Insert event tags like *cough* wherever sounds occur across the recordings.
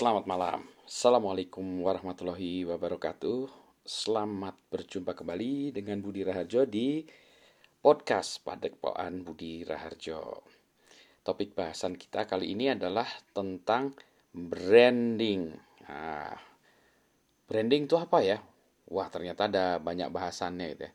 Selamat malam. Assalamualaikum warahmatullahi wabarakatuh. Selamat berjumpa kembali dengan Budi Raharjo di podcast Padekpoan Budi Raharjo. Topik bahasan kita kali ini adalah tentang branding. Nah, branding itu apa ya? Wah, ternyata ada banyak bahasannya gitu ya.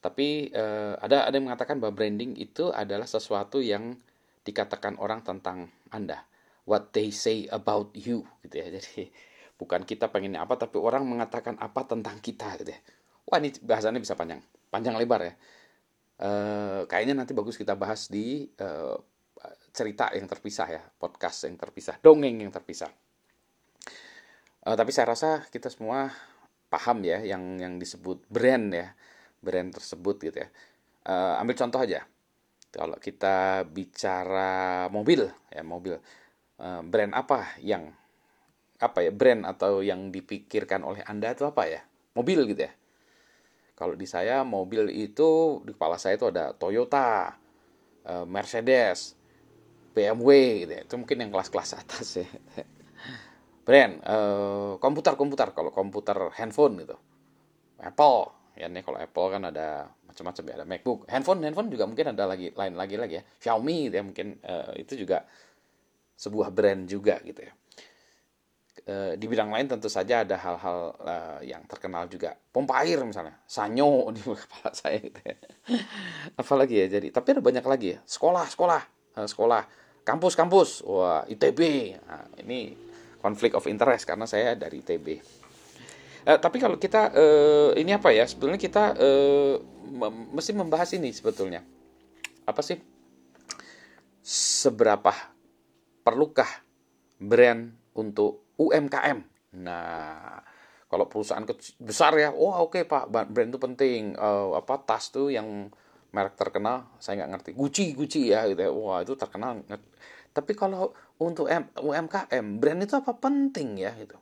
Tapi eh, ada ada yang mengatakan bahwa branding itu adalah sesuatu yang dikatakan orang tentang Anda what they say about you gitu ya. *laughs* Jadi bukan kita pengennya apa tapi orang mengatakan apa tentang kita gitu ya. Wah ini bahasannya bisa panjang, panjang lebar ya. E, kayaknya nanti bagus kita bahas di e, cerita yang terpisah ya, podcast yang terpisah, dongeng yang terpisah. E, tapi saya rasa kita semua paham ya yang yang disebut brand ya, brand tersebut gitu ya. E, ambil contoh aja, kalau kita bicara mobil ya mobil Eh, brand apa yang apa ya brand atau yang dipikirkan oleh anda itu apa ya? Mobil gitu ya? Kalau di saya mobil itu di kepala saya itu ada Toyota eh, Mercedes BMW gitu ya. Itu mungkin yang kelas-kelas atas ya. *laughs* Brand eh, komputer komputer kalau komputer handphone gitu. Apple ya nih kalau Apple kan ada macam-macam ya ada MacBook. Handphone handphone juga mungkin ada lagi lain lagi lagi ya. Xiaomi gitu ya mungkin itu juga sebuah brand juga gitu ya. E, di bidang lain tentu saja ada hal-hal e, yang terkenal juga. Pompa air misalnya, Sanyo *laughs* di kepala saya gitu ya. Apalagi ya jadi, tapi ada banyak lagi ya. Sekolah, sekolah, e, sekolah, kampus, kampus. Wah, ITB. Nah, ini konflik of interest karena saya dari ITB. Eh, tapi kalau kita eh, ini apa ya? Sebetulnya kita eh, mesti membahas ini sebetulnya. Apa sih? Seberapa perlukah brand untuk UMKM? Nah, kalau perusahaan besar ya, oh oke okay, pak, brand itu penting. Uh, apa tas tuh yang merek terkenal, saya nggak ngerti. Gucci, Gucci ya, gitu ya. Wah itu terkenal. Tapi kalau untuk UMKM, brand itu apa penting ya, gitu.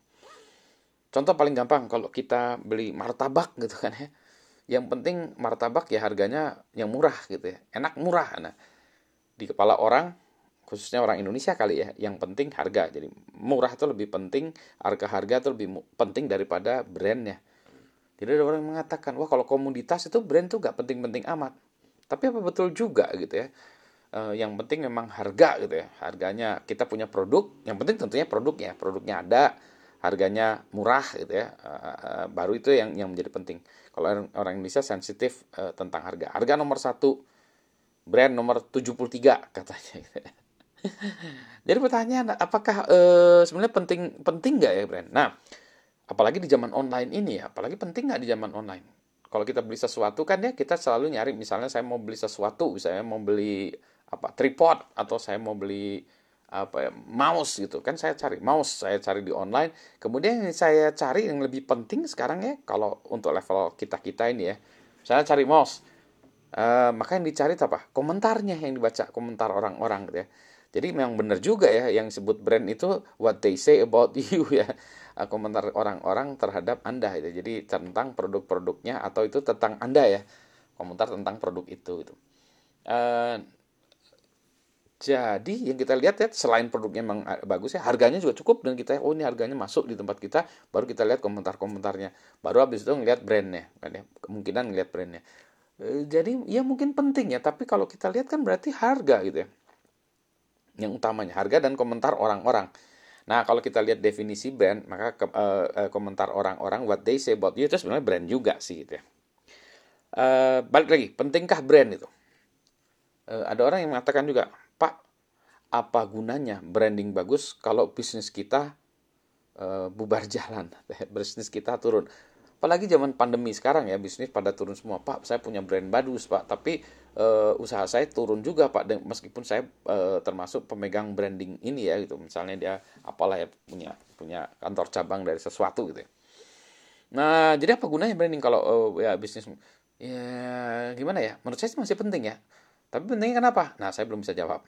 Contoh paling gampang kalau kita beli martabak gitu kan ya. Yang penting martabak ya harganya yang murah gitu ya. Enak murah. Nah, di kepala orang khususnya orang Indonesia kali ya yang penting harga. Jadi murah itu lebih penting harga harga itu lebih penting daripada brandnya. Jadi ada orang yang mengatakan wah kalau komoditas itu brand tuh gak penting-penting amat. Tapi apa betul juga gitu ya? E, yang penting memang harga gitu ya. Harganya kita punya produk yang penting tentunya produknya. Produknya ada harganya murah gitu ya. E, e, baru itu yang yang menjadi penting. Kalau orang Indonesia sensitif e, tentang harga. Harga nomor satu brand nomor 73 katanya gitu *laughs* ya. Jadi pertanyaan apakah e, sebenarnya penting penting nggak ya brand? Nah, apalagi di zaman online ini ya, apalagi penting nggak di zaman online? Kalau kita beli sesuatu kan ya kita selalu nyari misalnya saya mau beli sesuatu, saya mau beli apa tripod atau saya mau beli apa ya, mouse gitu. Kan saya cari mouse saya cari di online. Kemudian yang saya cari yang lebih penting sekarang ya kalau untuk level kita kita ini ya saya cari mouse. Uh, maka yang dicari apa? Komentarnya yang dibaca komentar orang-orang gitu ya jadi memang benar juga ya yang disebut brand itu what they say about *laughs* you ya ah, komentar orang-orang terhadap Anda itu. Jadi tentang produk-produknya atau itu tentang Anda ya. Komentar tentang produk itu itu. Uh, jadi yang kita lihat ya selain produknya memang ah, bagus ya harganya juga cukup dan kita oh ini harganya masuk di tempat kita baru kita lihat komentar-komentarnya baru habis itu ngelihat brandnya kan ya kemungkinan ngelihat brandnya e, jadi ya mungkin penting ya tapi kalau kita lihat kan berarti harga gitu ya yang utamanya harga dan komentar orang-orang. Nah, kalau kita lihat definisi brand, maka ke, uh, komentar orang-orang what they say about you itu sebenarnya brand juga sih gitu ya. Uh, balik lagi, pentingkah brand itu? Uh, ada orang yang mengatakan juga, Pak, apa gunanya branding bagus kalau bisnis kita uh, bubar *laughs* jalan, *laughs* bisnis kita turun? Apalagi zaman pandemi sekarang ya bisnis pada turun semua. Pak saya punya brand bagus pak. Tapi uh, usaha saya turun juga pak. Meskipun saya uh, termasuk pemegang branding ini ya gitu. Misalnya dia apalah ya punya punya kantor cabang dari sesuatu gitu ya. nah jadi apa gunanya branding kalau uh, ya bisnis? Ya gimana ya? Menurut saya masih penting ya. Tapi pentingnya kenapa? Nah saya belum bisa jawab.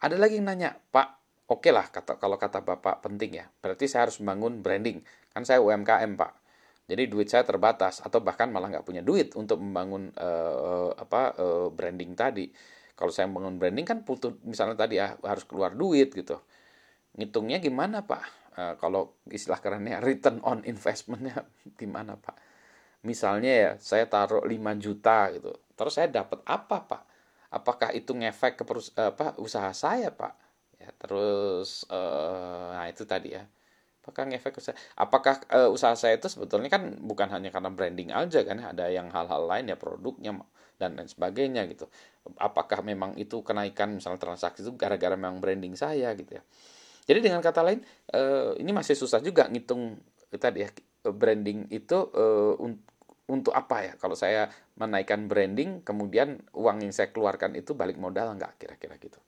Ada lagi yang nanya pak oke okay lah kata kalau kata bapak penting ya. Berarti saya harus membangun branding. Kan saya UMKM pak jadi duit saya terbatas atau bahkan malah nggak punya duit untuk membangun uh, apa uh, branding tadi. Kalau saya membangun branding kan butuh misalnya tadi ya harus keluar duit gitu. ngitungnya gimana Pak? Uh, kalau istilah kerennya *laughs* return on investmentnya gimana Pak? Misalnya ya saya taruh 5 juta gitu, terus saya dapat apa Pak? Apakah itu ngefek ke perus apa usaha saya Pak? Ya, terus uh, nah itu tadi ya apakah ngefek usaha? Apakah uh, usaha saya itu sebetulnya kan bukan hanya karena branding aja kan ada yang hal-hal lain ya produknya dan lain sebagainya gitu. Apakah memang itu kenaikan misalnya transaksi itu gara-gara memang branding saya gitu ya? Jadi dengan kata lain uh, ini masih susah juga ngitung tadi ya branding itu uh, un untuk apa ya? Kalau saya menaikkan branding kemudian uang yang saya keluarkan itu balik modal nggak? Kira-kira gitu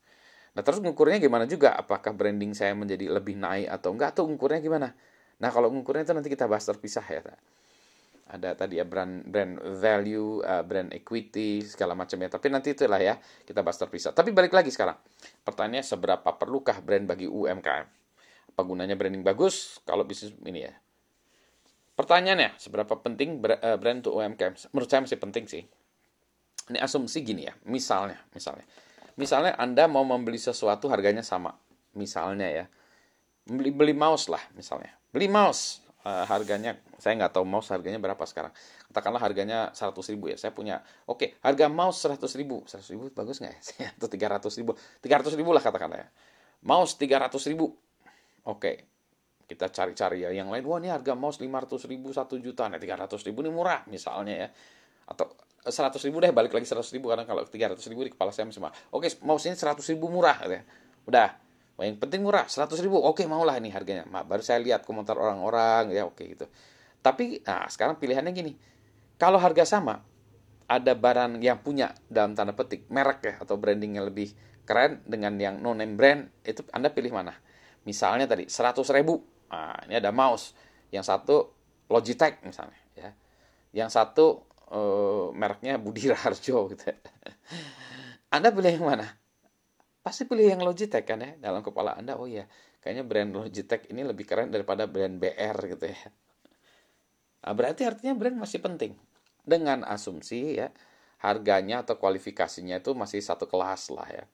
Nah terus ngukurnya gimana juga? Apakah branding saya menjadi lebih naik atau enggak? Atau ngukurnya gimana? Nah kalau ngukurnya itu nanti kita bahas terpisah ya. Ada tadi ya brand brand value, uh, brand equity, segala macamnya. Tapi nanti itulah ya kita bahas terpisah. Tapi balik lagi sekarang. Pertanyaannya seberapa perlukah brand bagi UMKM? Apa gunanya branding bagus kalau bisnis ini ya? Pertanyaannya, seberapa penting eh, brand untuk UMKM? Menurut saya masih penting sih. Ini asumsi gini ya, misalnya, misalnya Misalnya Anda mau membeli sesuatu harganya sama. Misalnya ya. Beli, beli mouse lah misalnya. Beli mouse. Uh, harganya, saya nggak tahu mouse harganya berapa sekarang. Katakanlah harganya 100 ribu ya. Saya punya, oke, okay, harga mouse 100 ribu. 100 ribu bagus nggak ya? *laughs* Atau 300 ribu. 300 ribu lah katakanlah ya. Mouse 300 ribu. Oke, okay kita cari-cari ya yang lain wah ini harga mouse 500 ribu 1 juta nah 300 ribu ini murah misalnya ya atau seratus ribu deh balik lagi seratus ribu karena kalau tiga ratus ribu di kepala saya masih mahal. Oke mau sini seratus ribu murah gitu ya. udah. Yang penting murah seratus ribu. Oke maulah ini harganya. Nah, baru saya lihat komentar orang-orang ya oke gitu. Tapi nah sekarang pilihannya gini. Kalau harga sama ada barang yang punya dalam tanda petik merek ya atau branding yang lebih keren dengan yang no name brand itu anda pilih mana? Misalnya tadi seratus ribu. Nah, ini ada mouse. Yang satu Logitech misalnya ya. Yang satu uh, mereknya Budi Raharjo *laughs* gitu. anda pilih yang mana? Pasti pilih yang Logitech kan ya dalam kepala Anda. Oh iya, kayaknya brand Logitech ini lebih keren daripada brand BR gitu ya. Nah, berarti artinya brand masih penting. Dengan asumsi ya harganya atau kualifikasinya itu masih satu kelas lah ya.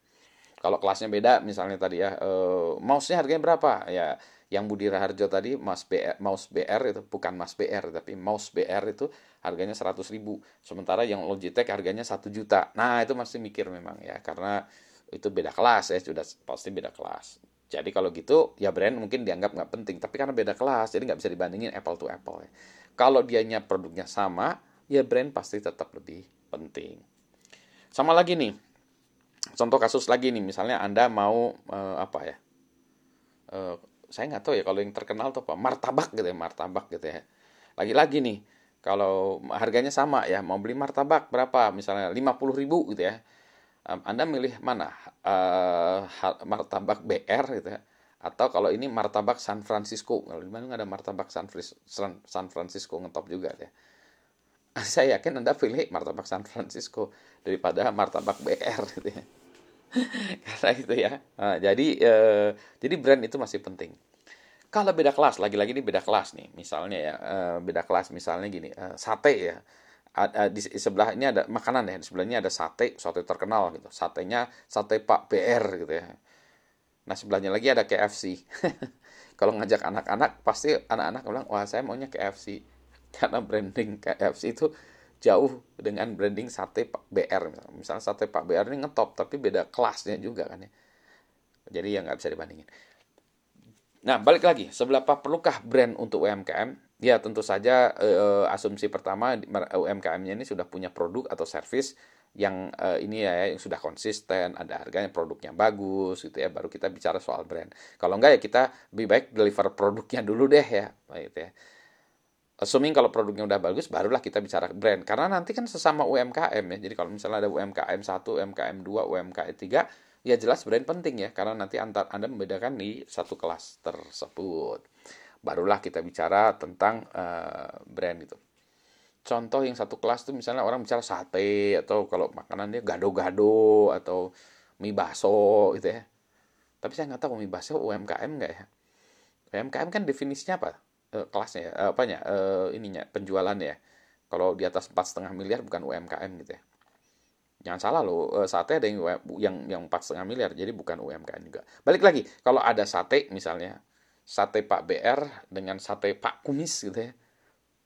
Kalau kelasnya beda misalnya tadi ya, uh, mouse-nya harganya berapa? Ya yang Budi Raharjo tadi mouse BR, mouse BR itu bukan mouse BR tapi mouse BR itu harganya 100 ribu sementara yang Logitech harganya 1 juta nah itu masih mikir memang ya karena itu beda kelas ya sudah pasti beda kelas jadi kalau gitu ya brand mungkin dianggap nggak penting tapi karena beda kelas jadi nggak bisa dibandingin apple to apple ya. kalau dianya produknya sama ya brand pasti tetap lebih penting sama lagi nih contoh kasus lagi nih misalnya anda mau uh, apa ya uh, saya nggak tahu ya kalau yang terkenal tuh apa martabak gitu ya martabak gitu ya. Lagi-lagi nih kalau harganya sama ya mau beli martabak berapa misalnya 50 ribu gitu ya. Anda milih mana? Uh, martabak BR gitu ya atau kalau ini martabak San Francisco. Kalau di Bandung ada martabak San, San Francisco ngetop juga ya. *laughs* Saya yakin anda pilih martabak San Francisco daripada martabak BR gitu ya *laughs* karena itu ya. Nah, jadi eh, jadi brand itu masih penting. Kalau beda kelas lagi-lagi ini beda kelas nih misalnya ya eh, beda kelas misalnya gini eh, sate ya. Ada, di sebelah ini ada makanan ya di sebelahnya ada sate sate terkenal gitu. Satenya sate Pak BR gitu ya. Nah sebelahnya lagi ada KFC *laughs* kalau ngajak anak-anak pasti anak-anak bilang wah saya maunya KFC *laughs* karena branding KFC itu jauh dengan branding sate Pak BR misalnya. misalnya sate Pak BR ini ngetop tapi beda kelasnya juga kan ya. Jadi ya nggak bisa dibandingin. Nah balik lagi seberapa perlukah brand untuk UMKM ya tentu saja eh, asumsi pertama UMKM-nya ini sudah punya produk atau service yang eh, ini ya yang sudah konsisten ada harganya produknya bagus gitu ya baru kita bicara soal brand. Kalau enggak ya kita lebih baik deliver produknya dulu deh ya gitu ya assuming kalau produknya udah bagus barulah kita bicara brand. Karena nanti kan sesama UMKM ya. Jadi kalau misalnya ada UMKM 1 UMKM 2 UMKM 3 ya jelas brand penting ya. Karena nanti antar Anda membedakan di satu kelas tersebut. Barulah kita bicara tentang uh, brand itu. Contoh yang satu kelas tuh misalnya orang bicara sate atau kalau makanan dia gado-gado atau mie baso gitu ya. Tapi saya nggak tahu mie baso UMKM nggak ya? UMKM kan definisinya apa uh, kelasnya ya, uh, apanya uh, ininya penjualan ya. Kalau di atas empat setengah miliar bukan UMKM gitu ya. Jangan salah loh, eh, sate ada yang yang yang empat setengah miliar, jadi bukan UMKM juga. Balik lagi, kalau ada sate misalnya, sate Pak BR dengan sate Pak Kumis gitu ya,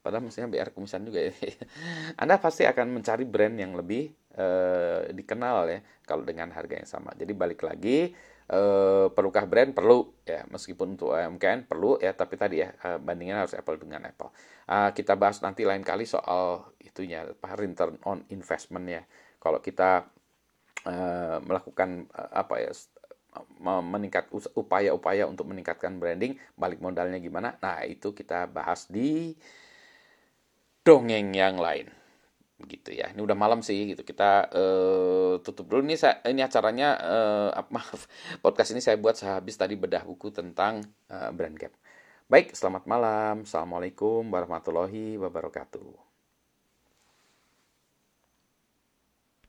padahal mestinya BR Kumisan juga ya. *laughs* Anda pasti akan mencari brand yang lebih eh, dikenal ya, kalau dengan harga yang sama. Jadi balik lagi, eh, perlukah brand? Perlu ya. Meskipun untuk UMKM perlu ya. Tapi tadi ya eh, bandingan harus Apple dengan Apple. Uh, kita bahas nanti lain kali soal itunya apa return on investment ya. Kalau kita uh, melakukan uh, apa ya meningkat upaya-upaya untuk meningkatkan branding balik modalnya gimana? Nah itu kita bahas di dongeng yang lain gitu ya. Ini udah malam sih gitu. Kita uh, tutup dulu nih saya ini acaranya uh, *laughs* maaf. Podcast ini saya buat sehabis tadi bedah buku tentang uh, brand gap. Baik, selamat malam. Assalamualaikum warahmatullahi wabarakatuh.